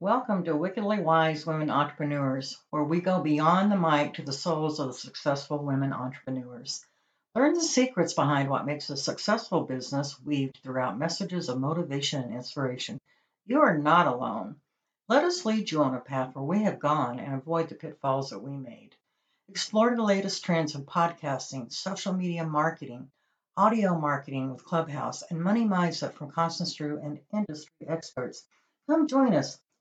Welcome to Wickedly Wise Women Entrepreneurs, where we go beyond the mic to the souls of the successful women entrepreneurs. Learn the secrets behind what makes a successful business weaved throughout messages of motivation and inspiration. You are not alone. Let us lead you on a path where we have gone and avoid the pitfalls that we made. Explore the latest trends in podcasting, social media marketing, audio marketing with Clubhouse, and money mindset from Constance Drew and industry experts. Come join us.